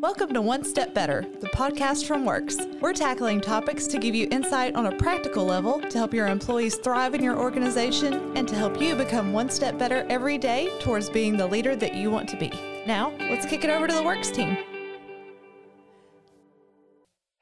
Welcome to One Step Better, the podcast from Whirks. We're tackling topics to give you insight on a practical level to help your employees thrive in your organization and to help you become one step better every day towards being the leader that you want to be. Now, let's kick it over to the Whirks team.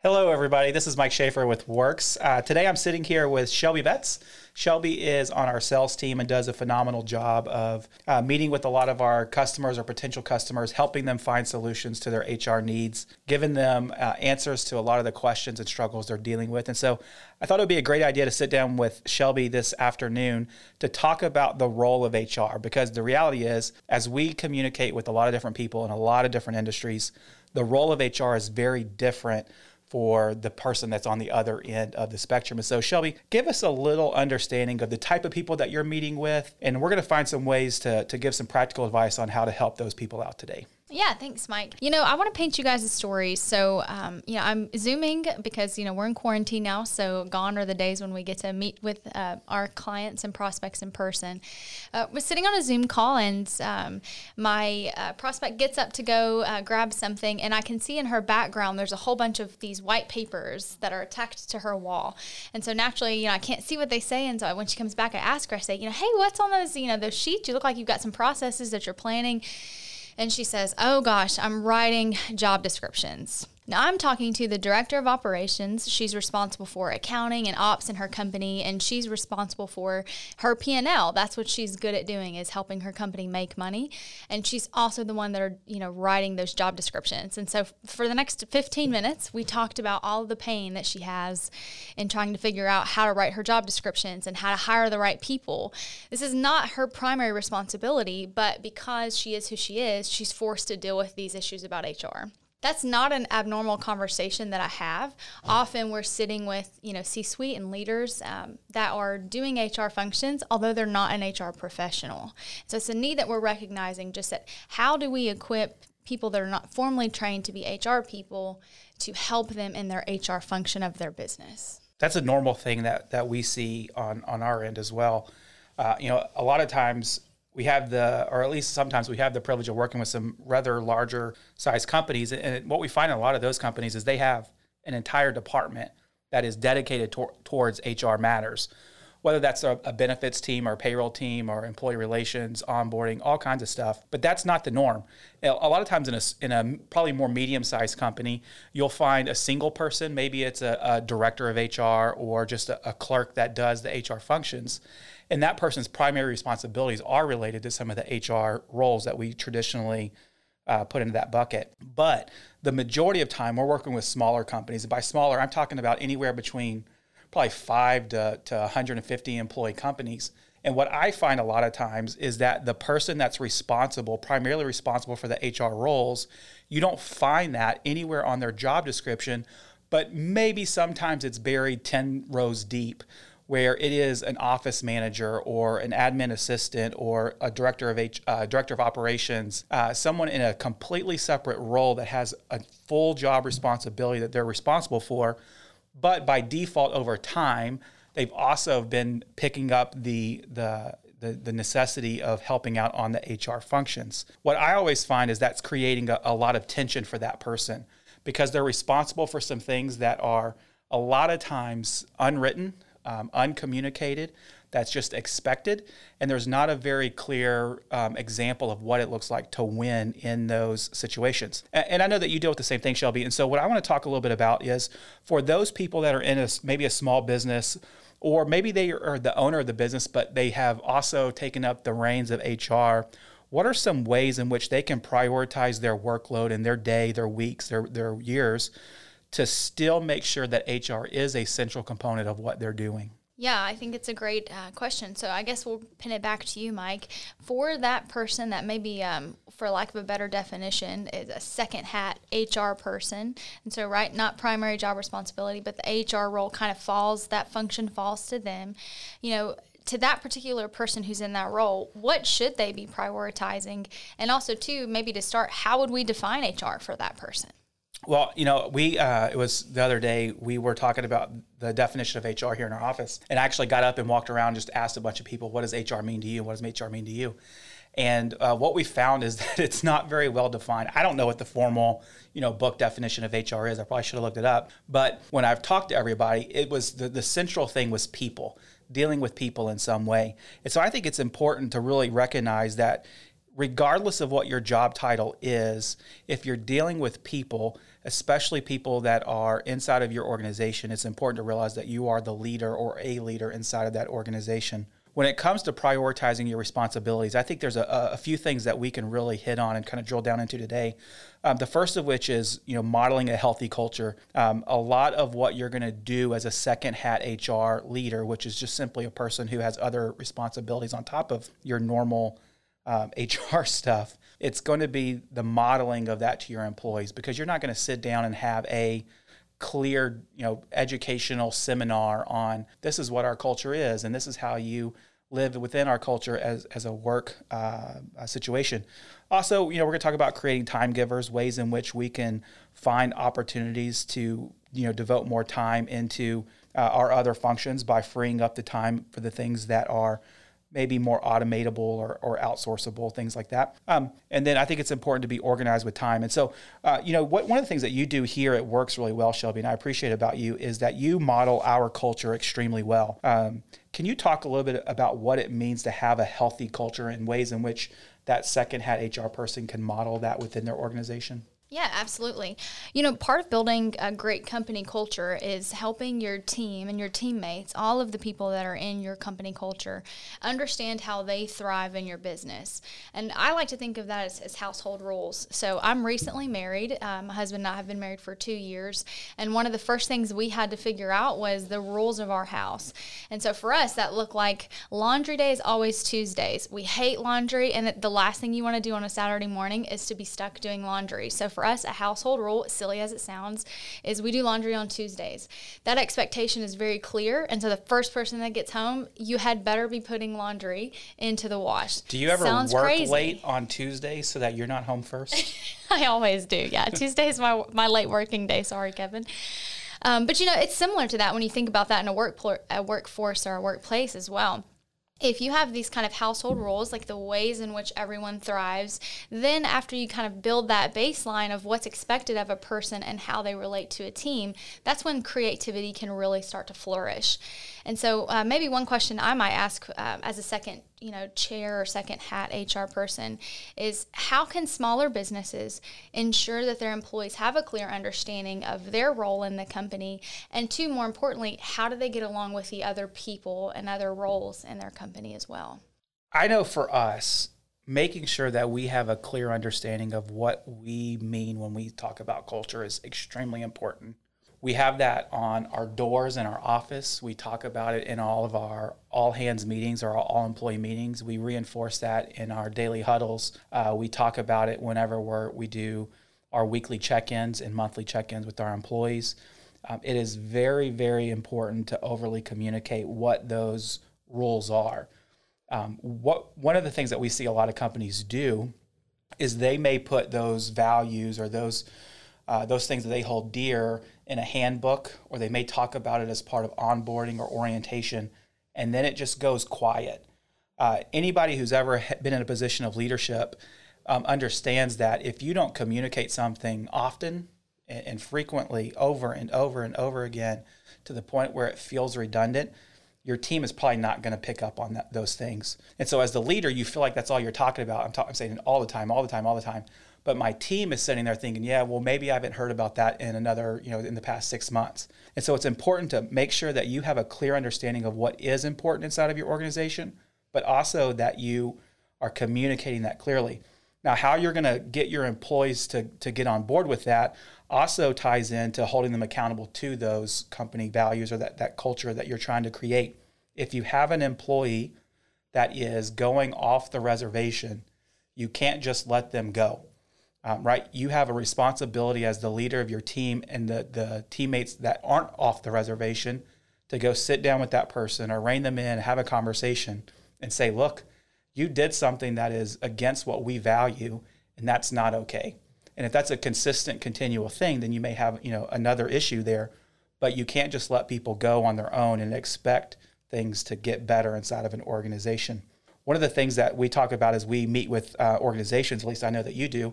Hello, everybody. This is Mike Schaefer with Whirks. Uh, today I'm sitting here with Shelby Betts. Shelby is on our sales team and does a phenomenal job of uh, meeting with a lot of our customers or potential customers, helping them find solutions to their HR needs, giving them uh, answers to a lot of the questions and struggles they're dealing with. And so I thought it would be a great idea to sit down with Shelby this afternoon to talk about the role of HR because the reality is, as we communicate with a lot of different people in a lot of different industries, the role of HR is very different for the person that's on the other end of the spectrum. And so, Shelby, give us a little understanding of the type of people that you're meeting with, and we're going to find some ways to, to give some practical advice on how to help those people out today. Yeah, thanks, Mike. You know, I want to paint you guys a story. So, um, you know, I'm zooming because you know we're in quarantine now. So, gone are the days when we get to meet with uh, our clients and prospects in person. Uh, we're sitting on a Zoom call, and um, my uh, prospect gets up to go uh, grab something, and I can see in her background there's a whole bunch of these white papers that are attached to her wall. And so, naturally, you know, I can't see what they say, and so when she comes back, I ask her, I say, you know, hey, what's on those, you know, those sheets? You look like you've got some processes that you're planning and she says, Oh gosh, I'm writing job descriptions. Now, I'm talking to the director of operations. She's responsible for accounting and ops in her company, and she's responsible for her P&L. That's what she's good at doing is helping her company make money. And she's also the one that are, you know, writing those job descriptions. And so for the next 15 minutes, we talked about all the pain that she has in trying to figure out how to write her job descriptions and how to hire the right people. This is not her primary responsibility, but because she is who she is, she's forced to deal with these issues about HR that's not an abnormal conversation that I have. Often we're sitting with, you know, C-suite and leaders um, that are doing HR functions, although they're not an HR professional. So it's a need that we're recognizing just that how do we equip people that are not formally trained to be HR people to help them in their HR function of their business? That's a normal thing that, that we see on, on our end as well. Uh, you know, a lot of times we have the, or at least sometimes we have the privilege of working with some rather larger size companies. And what we find in a lot of those companies is they have an entire department that is dedicated to- towards HR matters, whether that's a, a, benefits team or payroll team or employee relations, onboarding, all kinds of stuff. But that's not the norm. A lot of times in a, in a probably more medium sized company, you'll find a single person, maybe it's a, a director of HR or just a, a clerk that does the HR functions and that person's primary responsibilities are related to some of the HR roles that we traditionally uh, put into that bucket. But the majority of time, we're working with smaller companies. By smaller, I'm talking about anywhere between probably five to, to 150 employee companies. And what I find a lot of times is that the person that's responsible, primarily responsible for the HR roles, you don't find that anywhere on their job description, but maybe sometimes it's buried 10 rows deep where it is an office manager or an admin assistant or a director of H, uh, director of operations, uh, someone in a completely separate role that has a full job responsibility that they're responsible for, but by default over time, they've also been picking up the the the, the necessity of helping out on the HR functions. What I always find is that's creating a, a lot of tension for that person because they're responsible for some things that are a lot of times unwritten um, uncommunicated, that's just expected, and there's not a very clear um, example of what it looks like to win in those situations. And, and, I know that you deal with the same thing, Shelby. And so, what I want to talk a little bit about is for those people that are in a, maybe a small business, or maybe they are the owner of the business, but they have also taken up the reins of HR. What are some ways in which they can prioritize their workload and their day, their weeks, their, their years to still make sure that HR is a central component of what they're doing? Yeah, I think it's a great uh, question. So I guess we'll pin it back to you, Mike. For that person that maybe, um, for lack of a better definition, is a second hat HR person, and so right, not primary job responsibility, but the HR role kind of falls. That function falls to them. You know, to that particular person who's in that role, what should they be prioritizing? And also, too, maybe to start, how would we define HR for that person? Well, you know, we uh, it was the other day we were talking about the definition of HR here in our office, and I actually got up and walked around, just asked a bunch of people, "What does HR mean to you? What does HR mean to you?" And uh, what we found is that it's not very well defined. I don't know what the formal, you know, book definition of HR is. I probably should have looked it up. But when I've talked to everybody, it was the, the central thing was people, dealing with people in some way. And so I think it's important to really recognize that regardless of what your job title is, if you're dealing with people, especially people that are inside of your organization, it's important to realize that you are the leader or a leader inside of that organization. When it comes to prioritizing your responsibilities, I think there's a, a few things that we can really hit on and kind of drill down into today. Um, the first of which is you know modeling a healthy culture. Um, a lot of what you're going to do as a second hat HR leader, which is just simply a person who has other responsibilities on top of your normal um, HR stuff, it's going to be the modeling of that to your employees because you're not going to sit down and have a clear, you know, educational seminar on this is what our culture is and this is how you live within our culture as, as a work uh, situation. Also, you know, we're going to talk about creating time givers, ways in which we can find opportunities to, you know, devote more time into uh, our other functions by freeing up the time for the things that are maybe more automatable or, or outsourceable, things like that. Um, and then I think it's important to be organized with time. And so, uh, you know, what, one of the things that you do here at Whirks really well, Shelby, and I appreciate about you, is that you model our culture extremely well. Um, can you talk a little bit about what it means to have a healthy culture and ways in which that second hat HR person can model that within their organization? Yeah, absolutely. You know, part of building a great company culture is helping your team and your teammates, all of the people that are in your company culture, understand how they thrive in your business. And I like to think of that as, as household rules. So I'm recently married. Um, my husband and I have been married for two years. And one of the first things we had to figure out was the rules of our house. And so for us, that looked like laundry day is always Tuesdays. We hate laundry. And the last thing you want to do on a Saturday morning is to be stuck doing laundry. So for us, a household rule, silly as it sounds, is we do laundry on Tuesdays. That expectation is very clear. And so the first person that gets home, you had better be putting laundry into the wash. Do you ever Sounds work crazy. late on Tuesdays so that you're not home first? I always do. Yeah. Tuesday is my, my late working day. Sorry, Kevin. Um, but you know, it's similar to that when you think about that in a work a workforce or a workplace as well if you have these kind of household rules, like the ways in which everyone thrives, then after you kind of build that baseline of what's expected of a person and how they relate to a team, that's when creativity can really start to flourish. And so, uh, maybe one question I might ask uh, as a second, you know, chair or second hat HR person is how can smaller businesses ensure that their employees have a clear understanding of their role in the company, and two, more importantly, how do they get along with the other people and other roles in their company as well? I know for us, making sure that we have a clear understanding of what we mean when we talk about culture is extremely important we have that on our doors in our office. We talk about it in all of our all hands meetings or all employee meetings. We reinforce that in our daily huddles. Uh, we talk about it whenever we're, we do our weekly check ins and monthly check ins with our employees. Um, it is very, very important to overly communicate what those rules are. Um, what one of the things that we see a lot of companies do is they may put those values or those uh, those things that they hold dear in a handbook, or they may talk about it as part of onboarding or orientation, and then it just goes quiet. Uh, anybody who's ever been in a position of leadership um, understands that if you don't communicate something often and, and frequently over and over and over again to the point where it feels redundant, your team is probably not going to pick up on that, those things. And so, as the leader, you feel like that's all you're talking about. I'm, ta- I'm saying all the time, all the time, all the time. But my team is sitting there thinking, yeah, well, maybe I haven't heard about that in another, you know, in the past six months. And so it's important to make sure that you have a clear understanding of what is important inside of your organization, but also that you are communicating that clearly. Now, how you're going to get your employees to, to get on board with that also ties into holding them accountable to those company values or that, that culture that you're trying to create. If you have an employee that is going off the reservation, you can't just let them go um, right? You have a responsibility as the leader of your team and the, the teammates that aren't off the reservation to go sit down with that person or rein them in, have a conversation, and say, look, you did something that is against what we value, and that's not okay. And if that's a consistent, continual thing, then you may have you know another issue there. But you can't just let people go on their own and expect things to get better inside of an organization one of the things that we talk about as we meet with uh, organizations, at least I know that you do,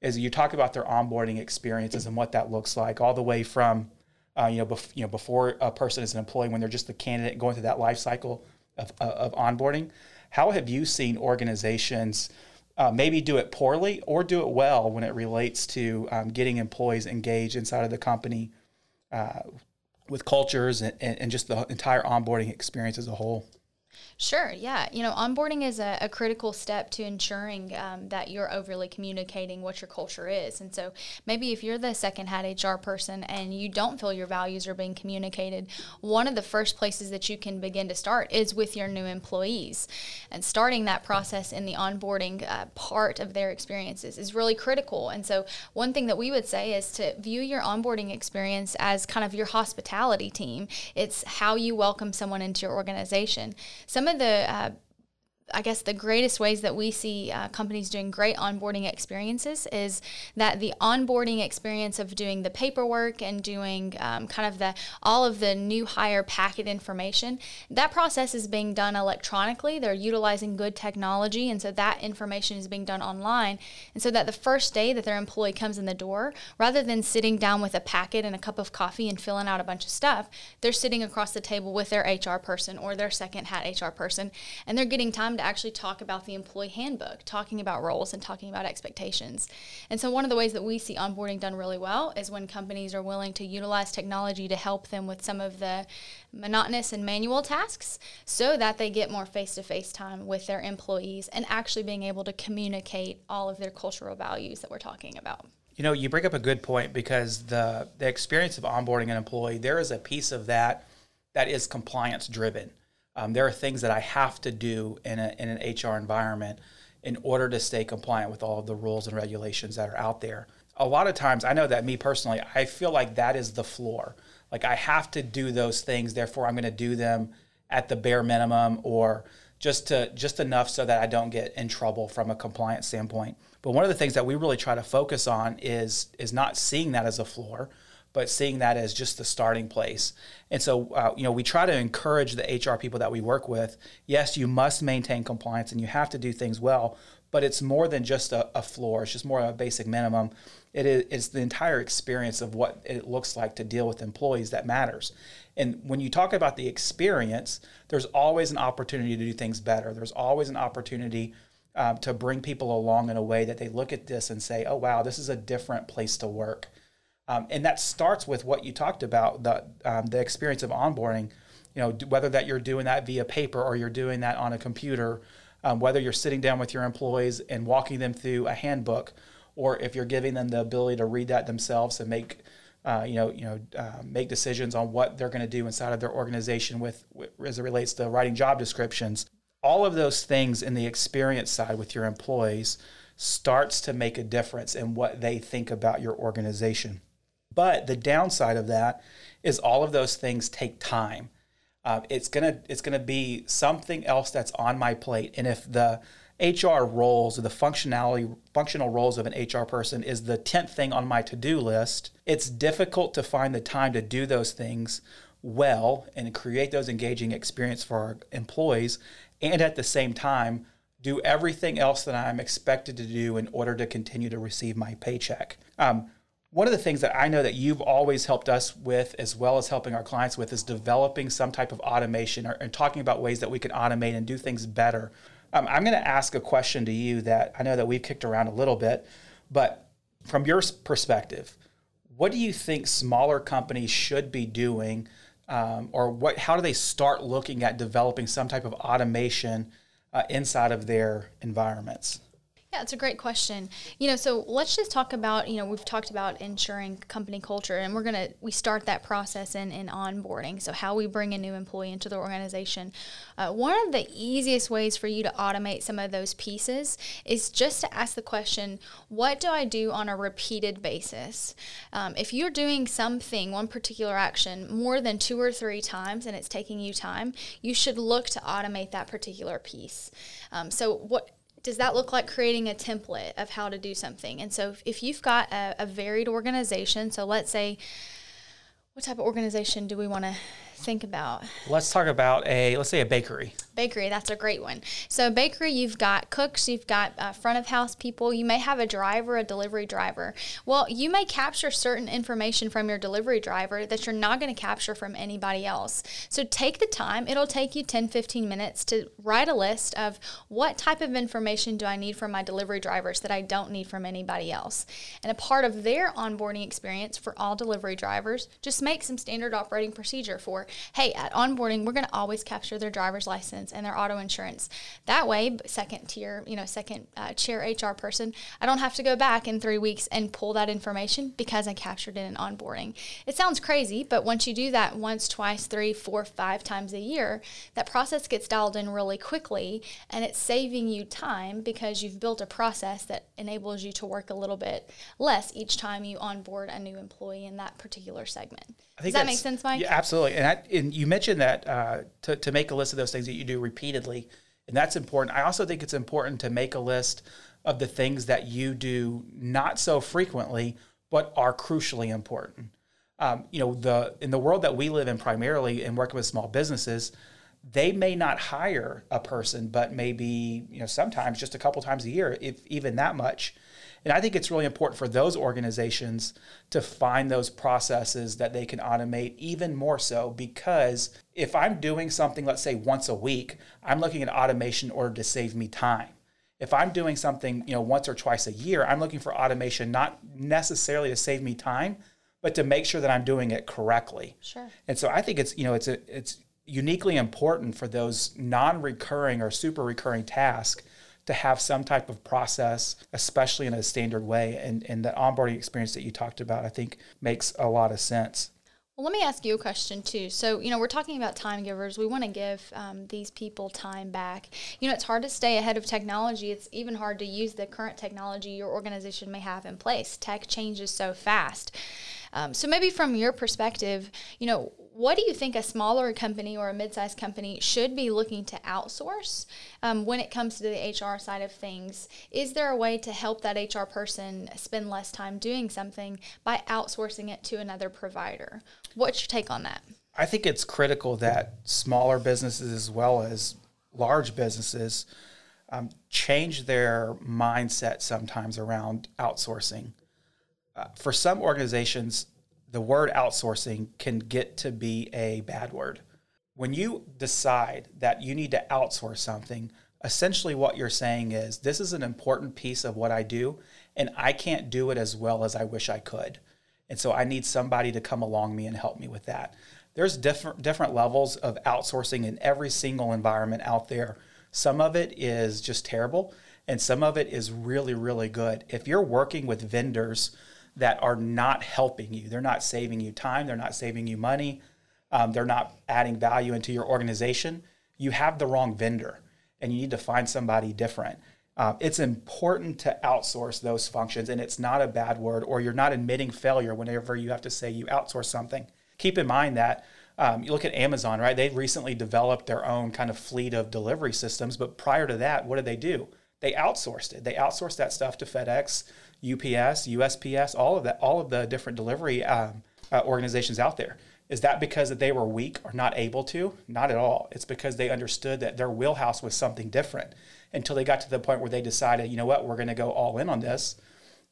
is you talk about their onboarding experiences and what that looks like, all the way from uh, you know, bef- you know, before a person is an employee, when they're just a candidate going through that life cycle of, uh, of onboarding. How have you seen organizations uh, maybe do it poorly or do it well when it relates to um, getting employees engaged inside of the company uh, with cultures and, and just the entire onboarding experience as a whole? Sure, yeah. You know, onboarding is a, a critical step to ensuring um, that you're overly communicating what your culture is. And so maybe if you're the second hat HR person and you don't feel your values are being communicated, one of the first places that you can begin to start is with your new employees. And starting that process in the onboarding uh, part of their experiences is really critical. And so one thing that we would say is to view your onboarding experience as kind of your hospitality team. It's how you welcome someone into your organization. Some of the uh, I guess the greatest ways that we see uh, companies doing great onboarding experiences is that the onboarding experience of doing the paperwork and doing um, kind of the all of the new hire packet information that process is being done electronically. They're utilizing good technology and so that information is being done online. And so that the first day that their employee comes in the door rather than sitting down with a packet and a cup of coffee and filling out a bunch of stuff they're sitting across the table with their HR person or their second hat HR person and they're getting time to actually talk about the employee handbook, talking about roles and talking about expectations. And so, one of the ways that we see onboarding done really well is when companies are willing to utilize technology to help them with some of the monotonous and manual tasks so that they get more face to face time with their employees and actually being able to communicate all of their cultural values that we're talking about. You know, you bring up a good point because the the experience of onboarding an employee, there is a piece of that that is compliance driven. Um, there are things that I have to do in, a, in an HR environment in order to stay compliant with all of the rules and regulations that are out there. A lot of times, I know that me personally, I feel like that is the floor. Like I have to do those things, therefore I'm going to do them at the bare minimum or just to just enough so that I don't get in trouble from a compliance standpoint. But one of the things that we really try to focus on is is not seeing that as a floor, but seeing that as just the starting place. And so, uh, you know, we try to encourage the HR people that we work with. Yes, you must maintain compliance and you have to do things well, but it's more than just a, a floor. It's just more of a basic minimum. It is it's the entire experience of what it looks like to deal with employees that matters. And when you talk about the experience, there's always an opportunity to do things better. There's always an opportunity um, to bring people along in a way that they look at this and say, "Oh, wow, this is a different place to work." Um, and that starts with what you talked about the um, the experience of onboarding. You know, whether that you're doing that via paper or you're doing that on a computer, um, whether you're sitting down with your employees and walking them through a handbook, or if you're giving them the ability to read that themselves and make uh, you know, you know, uh, make decisions on what they're going to do inside of their organization with, with, as it relates to writing job descriptions. All of those things in the experience side with your employees starts to make a difference in what they think about your organization. But the downside of that is all of those things take time. Uh, it's gonna it's gonna be something else that's on my plate, and if the HR roles or the functionality functional roles of an HR person is the tenth thing on my to do list, it's difficult to find the time to do those things well and create those engaging experience for our employees, and at the same time do everything else that I'm expected to do in order to continue to receive my paycheck. Um, one of the things that I know that you've always helped us with, as well as helping our clients with, is developing some type of automation or, and talking about ways that we can automate and do things better. Um, I'm going to ask a question to you that I know that we've kicked around a little bit, but from your perspective, what do you think smaller companies should be doing, um, or what? How do they start looking at developing some type of automation uh, inside of their environments? Yeah, it's a great question. You know, so let's just talk about, you know, we've talked about ensuring company culture and we're going to, we start that process in, in onboarding. So how we bring a new employee into the organization. Uh, one of the easiest ways for you to automate some of those pieces is just to ask the question, what do I do on a repeated basis? Um, if you're doing something, one particular action, more than two or three times and it's taking you time, you should look to automate that particular piece. Um, so what does that look like creating a template of how to do something? And so if, you've got a, a, varied organization, so let's say, what type of organization do we want to think about. Let's talk about a let's say a bakery. Bakery, that's a great one. So, bakery, you've got cooks, you've got uh, front of house people, you may have a driver, a delivery driver. Well, you may capture certain information from your delivery driver that you're not going to capture from anybody else. So, take the time, it'll take you 10, 15 minutes to write a list of what type of information do I need from my delivery drivers that I don't need from anybody else. And a part of their onboarding experience for all delivery drivers, just make some standard operating procedure for, hey, at onboarding, we're going to always capture their driver's license and their auto insurance. That way, second tier, you know, second uh, chair HR person, I don't have to go back in three weeks and pull that information because I captured it in onboarding. It sounds crazy, but once you do that once, twice, three, four, five times a year, that process gets dialed in really quickly and it's saving you time because you've built a process that enables you to work a little bit less each time you onboard a new employee in that particular segment. Does that make sense, Mike? Yeah, absolutely. And, I, and you mentioned that uh, to, to make a list of those things that you do repeatedly, and that's important. I also think it's important to make a list of the things that you do not so frequently, but are crucially important. Um, you know, the in the world that we live in, primarily in working with small businesses, they may not hire a person, but maybe you know sometimes just a couple times a year, if even that much. And I think it's really important for those organizations to find those processes that they can automate even more so because if I'm doing something, let's say once a week, I'm looking at automation in order to save me time. If I'm doing something, you know, once or twice a year, I'm looking for automation not necessarily to save me time, but to make sure that I'm doing it correctly. Sure. And so I think it's, you know, it's a, it's uniquely important for those non-recurring or super recurring tasks to have some type of process, especially in a standard way. And, and the onboarding experience that you talked about, I think makes a lot of sense. Well, let me ask you a question too. So, you know, we're talking about time givers. We want to give um, these people time back. You know, it's hard to stay ahead of technology. It's even hard to use the current technology your organization may have in place. Tech changes so fast. Um, so, maybe from your perspective, you know, what do you think a smaller company or a mid-sized company should be looking to outsource um, when it comes to the HR side of things? Is there a way to help that HR person spend less time doing something by outsourcing it to another provider? What's your take on that? I think it's critical that smaller businesses as well as large businesses um, change their mindset sometimes around outsourcing. Uh, for some organizations, the word outsourcing can get to be a bad word. When you decide that you need to outsource something, essentially what you're saying is this is an important piece of what I do, and I can't do it as well as I wish I could. And so I need somebody to come along me and help me with that. There's different different levels of outsourcing in every single environment out there. Some of it is just terrible, and some of it is really, really good. If you're working with vendors that are not helping you. They're not saving you time. They're not saving you money. Um, they're not adding value into your organization. You have the wrong vendor, and you need to find somebody different. Uh, it's important to outsource those functions, and it's not a bad word, or you're not admitting failure whenever you have to say you outsource something. Keep in mind that um, you look at Amazon, right? They've recently developed their own kind of fleet of delivery systems, but prior to that, what did they do? They outsourced it. They outsourced that stuff to FedEx, UPS, USPS, all of that, all of the different delivery um, uh, organizations out there. Is that because that they were weak or not able to? Not at all. It's because they understood that their wheelhouse was something different. Until they got to the point where they decided, you know what, we're going to go all in on this.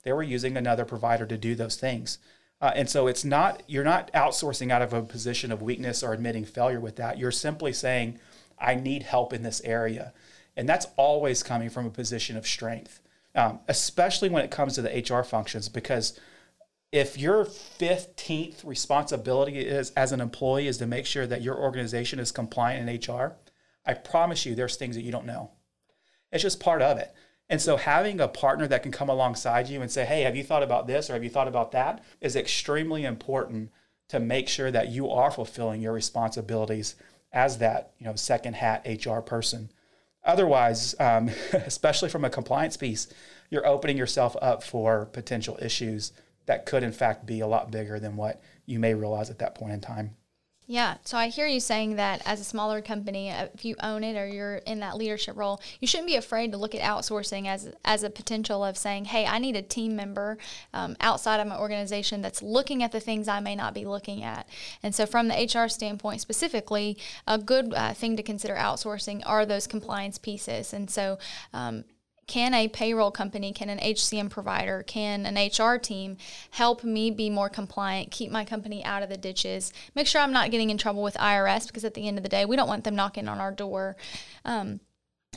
They were using another provider to do those things. Uh, and so it's not you're not outsourcing out of a position of weakness or admitting failure with that. You're simply saying, I need help in this area. And that's always coming from a position of strength um, especially when it comes to the HR functions, because if your 15th responsibility is as an employee is to make sure that your organization is compliant in HR, I promise you there's things that you don't know. It's just part of it. And so having a partner that can come alongside you and say, "Hey, have you thought about this or have you thought about that?" is extremely important to make sure that you are fulfilling your responsibilities as that, you know, second hat HR person. Otherwise, um, especially from a compliance piece, you're opening yourself up for potential issues that could, in fact, be a lot bigger than what you may realize at that point in time. Yeah, so I hear you saying that as a smaller company, uh, if you own it or you're in that leadership role, you shouldn't be afraid to look at outsourcing as as a potential of saying, "Hey, I need a team member um, outside of my organization that's looking at the things I may not be looking at." And so, from the HR standpoint specifically, a good uh, thing to consider outsourcing are those compliance pieces. And so, um, can a payroll company, can an HCM provider, can an HR team help me be more compliant, keep my company out of the ditches, make sure I'm not getting in trouble with IRS because at the end of the day, we don't want them knocking on our door. Um,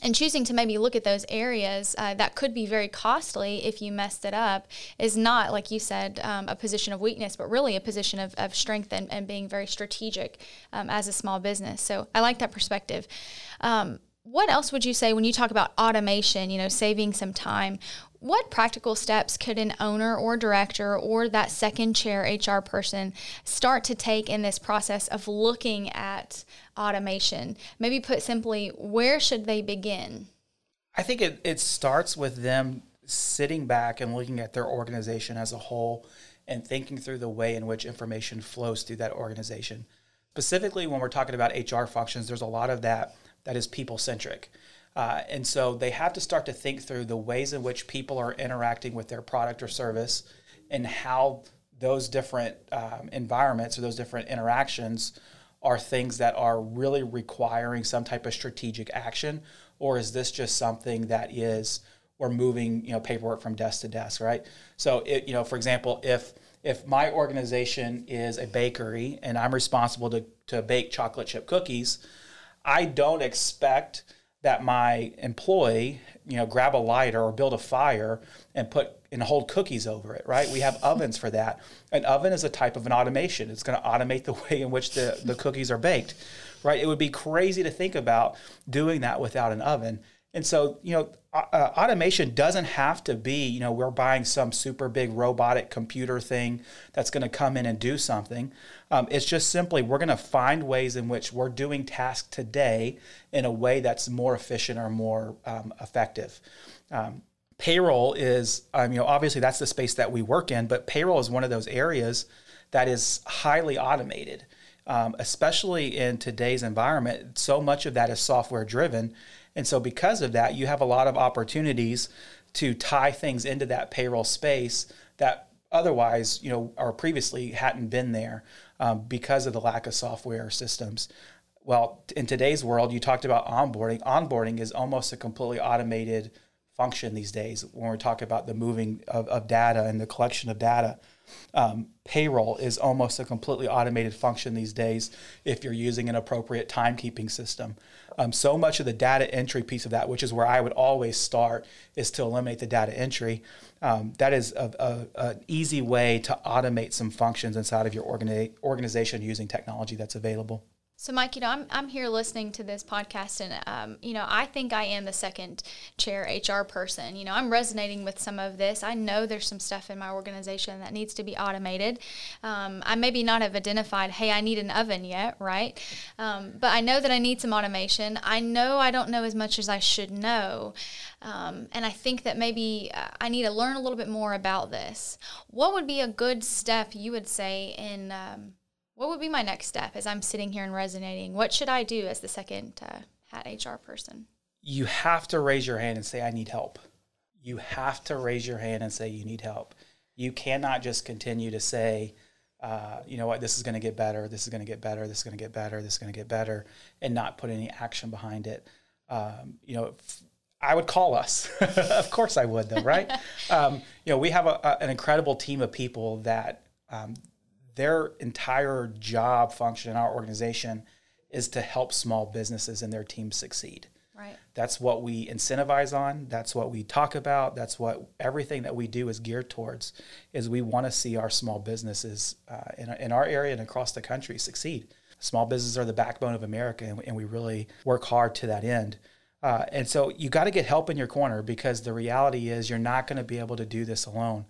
and choosing to maybe look at those areas uh, that could be very costly if you messed it up is not, like you said, um, a position of weakness, but really a position of, of strength and, and being very strategic um, as a small business. So I like that perspective. Um, what else would you say when you talk about automation, you know, saving some time? What practical steps could an owner or director or that second chair HR person start to take in this process of looking at automation? Maybe put simply, where should they begin? I think it, it starts with them sitting back and looking at their organization as a whole and thinking through the way in which information flows through that organization. Specifically, when we're talking about HR functions, there's a lot of that that is people centric. Uh, and so they have to start to think through the ways in which people are interacting with their product or service and how those different um, environments or those different interactions are things that are really requiring some type of strategic action or is this just something that is we're moving you know paperwork from desk to desk right so it, you know for example if if my organization is a bakery and i'm responsible to, to bake chocolate chip cookies I don't expect that my employee, you know, grab a lighter or build a fire and put and hold cookies over it, right? We have ovens for that. An oven is a type of an automation. It's going to automate the way in which the, the cookies are baked, right? It would be crazy to think about doing that without an oven. And so, you know, uh, automation doesn't have to be, you know, we're buying some super big robotic computer thing that's going to come in and do something. Um, it's just simply we're going to find ways in which we're doing tasks today in a way that's more efficient or more um, effective. Um, payroll is, um, you know, obviously that's the space that we work in, but payroll is one of those areas that is highly automated. Um, especially in today's environment, so much of that is software driven. And so, because of that, you have a lot of opportunities to tie things into that payroll space that otherwise, you know, or previously hadn't been there um, because of the lack of software systems. Well, in today's world, you talked about onboarding. Onboarding is almost a completely automated function these days when we're talking about the moving of, of data and the collection of data. Um, payroll is almost a completely automated function these days if you're using an appropriate timekeeping system. Um, so much of the data entry piece of that, which is where I would always start, is to eliminate the data entry. Um, that is an easy way to automate some functions inside of your organi- organization using technology that's available. So, Mike, you know, I'm, I'm here listening to this podcast, and, um, you know, I think I am the second chair HR person. You know, I'm resonating with some of this. I know there's some stuff in my organization that needs to be automated. Um, I maybe not have identified, hey, I need an oven yet, right? Um, but I know that I need some automation. I know I don't know as much as I should know. Um, and I think that maybe uh, I need to learn a little bit more about this. What would be a good step you would say in um, what would be my next step as I'm sitting here and resonating? What should I do as the second uh, hat HR person? You have to raise your hand and say, I need help. You have to raise your hand and say, you need help. You cannot just continue to say, uh, you know what, this is going to get better, this is going to get better, this is going to get better, this is going to get better, and not put any action behind it. Um, you know, I would call us. of course I would, though, right? um, you know, we have a, a, an incredible team of people that um, their entire job function in our organization is to help small businesses and their teams succeed. Right. That's what we incentivize on. That's what we talk about. That's what everything that we do is geared towards. Is we want to see our small businesses uh, in, in our area and across the country succeed. Small businesses are the backbone of America, and, and we really work hard to that end. Uh, and so you got to get help in your corner because the reality is you're not going to be able to do this alone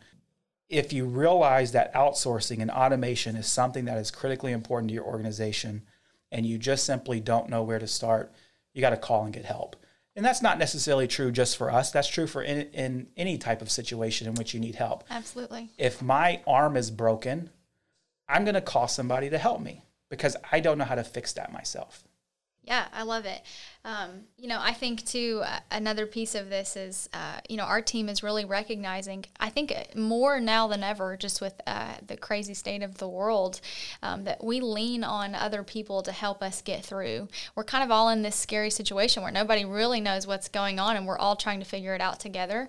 if you realize that outsourcing and automation is something that is critically important to your organization and you just simply don't know where to start, you got to call and get help. And that's not necessarily true just for us. That's true for in, in any type of situation in which you need help. Absolutely. If my arm is broken, I'm going to call somebody to help me. because I don't know how to fix that myself. Yeah, I love it. Um, you know, I think too, uh, another piece of this is, uh, you know, our team is really recognizing, I think uh, more now than ever, just with uh, the crazy state of the world, um, that we lean on other people to help us get through. We're kind of all in this scary situation where nobody really knows what's going on and we're all trying to figure it out together.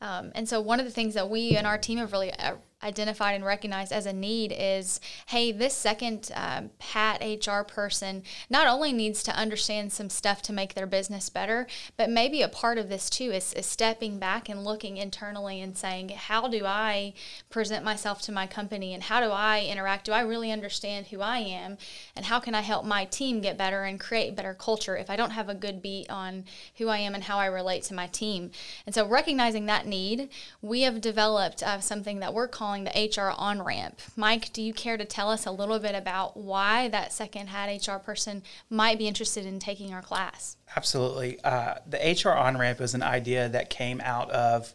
Um, and so, one of the things that we and our team have really uh, identified and recognized as a need is hey, this second um, PAT HR person not only needs to understand some stuff to make their business better, but maybe a part of this too is, is stepping back and looking internally and saying, how do I present myself to my company and how do I interact? Do I really understand who I am? And how can I help my team get better and create better culture if I don't have a good beat on who I am and how I relate to my team? And so, recognizing that need, we have developed uh, something that we're calling calling the HR on ramp. Mike, do you care to tell us a little bit about why that second hat HR person might be interested in taking our class? Absolutely. Uh, the HR on ramp is an idea that came out of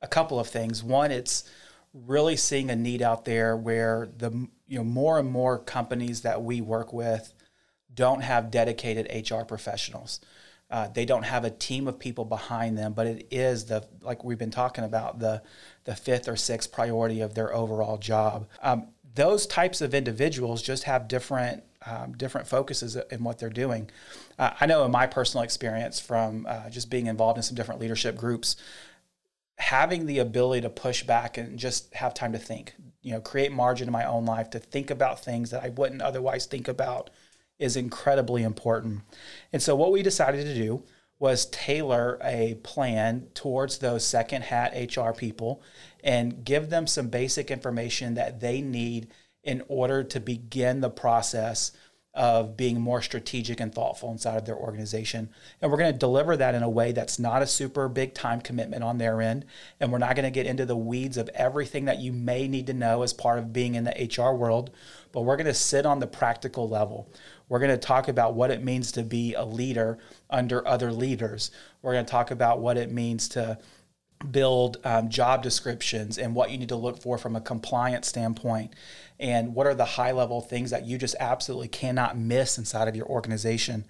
a couple of things. One, it's really seeing a need out there where the you know more and more companies that we work with don't have dedicated HR professionals. Uh, they don't have a team of people behind them, but it is the like we've been talking about the the fifth or sixth priority of their overall job. Um, those types of individuals just have different um, different focuses in what they're doing. Uh, I know in my personal experience from uh, just being involved in some different leadership groups, having the ability to push back and just have time to think, you know, create margin in my own life to think about things that I wouldn't otherwise think about is incredibly important. And so, what we decided to do was tailor a plan towards those second hat HR people and give them some basic information that they need in order to begin the process of being more strategic and thoughtful inside of their organization. And we're going to deliver that in a way that's not a super big time commitment on their end. And we're not going to get into the weeds of everything that you may need to know as part of being in the HR world, but we're going to sit on the practical level. We're going to talk about what it means to be a leader under other leaders. We're going to talk about what it means to build um, job descriptions and what you need to look for from a compliance standpoint. And what are the high level things that you just absolutely cannot miss inside of your organization?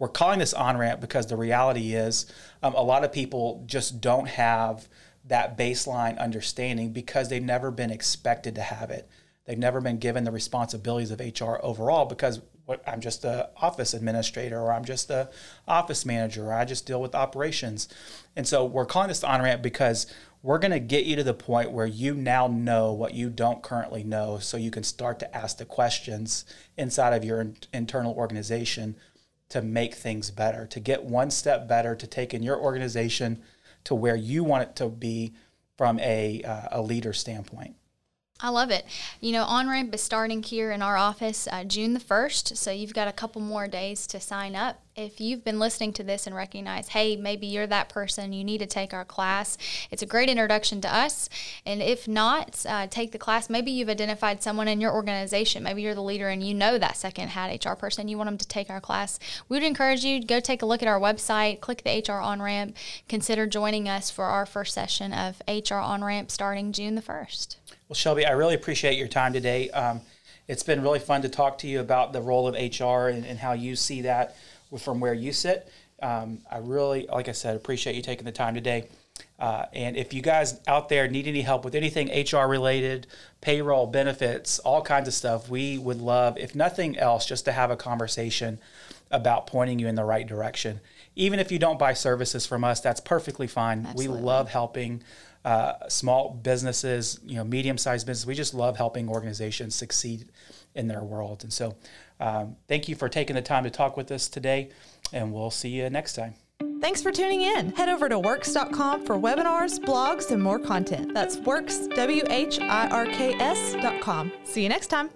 We're calling this on ramp because the reality is um, a lot of people just don't have that baseline understanding because they've never been expected to have it they've never been given the responsibilities of hr overall because I'm just a office administrator or I'm just a office manager or I just deal with operations. And so we're calling this the on ramp because we're going to get you to the point where you now know what you don't currently know so you can start to ask the questions inside of your in- internal organization to make things better, to get one step better, to take in your organization to where you want it to be from a, uh, a leader standpoint. I love it. You know, On Ramp is starting here in our office uh, June the 1st, so you've got a couple more days to sign up. If you've been listening to this and recognize, hey, maybe you're that person, you need to take our class, it's a great introduction to us. And if not, uh, take the class. Maybe you've identified someone in your organization. Maybe you're the leader and you know that second hat HR person, you want them to take our class. We would encourage you to go take a look at our website, click the HR On Ramp, consider joining us for our first session of HR On Ramp starting June the 1st. Well, Shelby, I really appreciate your time today. Um, it's been really fun to talk to you about the role of HR and, and how you see that from where you sit. Um, I really, like I said, appreciate you taking the time today. Uh, and if you guys out there need any help with anything HR related, payroll, benefits, all kinds of stuff, we would love, if nothing else, just to have a conversation about pointing you in the right direction. Even if you don't buy services from us, that's perfectly fine. Absolutely. We love helping uh, small businesses, you know, medium-sized businesses. We just love helping organizations succeed in their world. And so, um, thank you for taking the time to talk with us today, and we'll see you next time. Thanks for tuning in. Head over to whirks.com for webinars, blogs, and more content. That's whirks, W H I R K S.com. See you next time.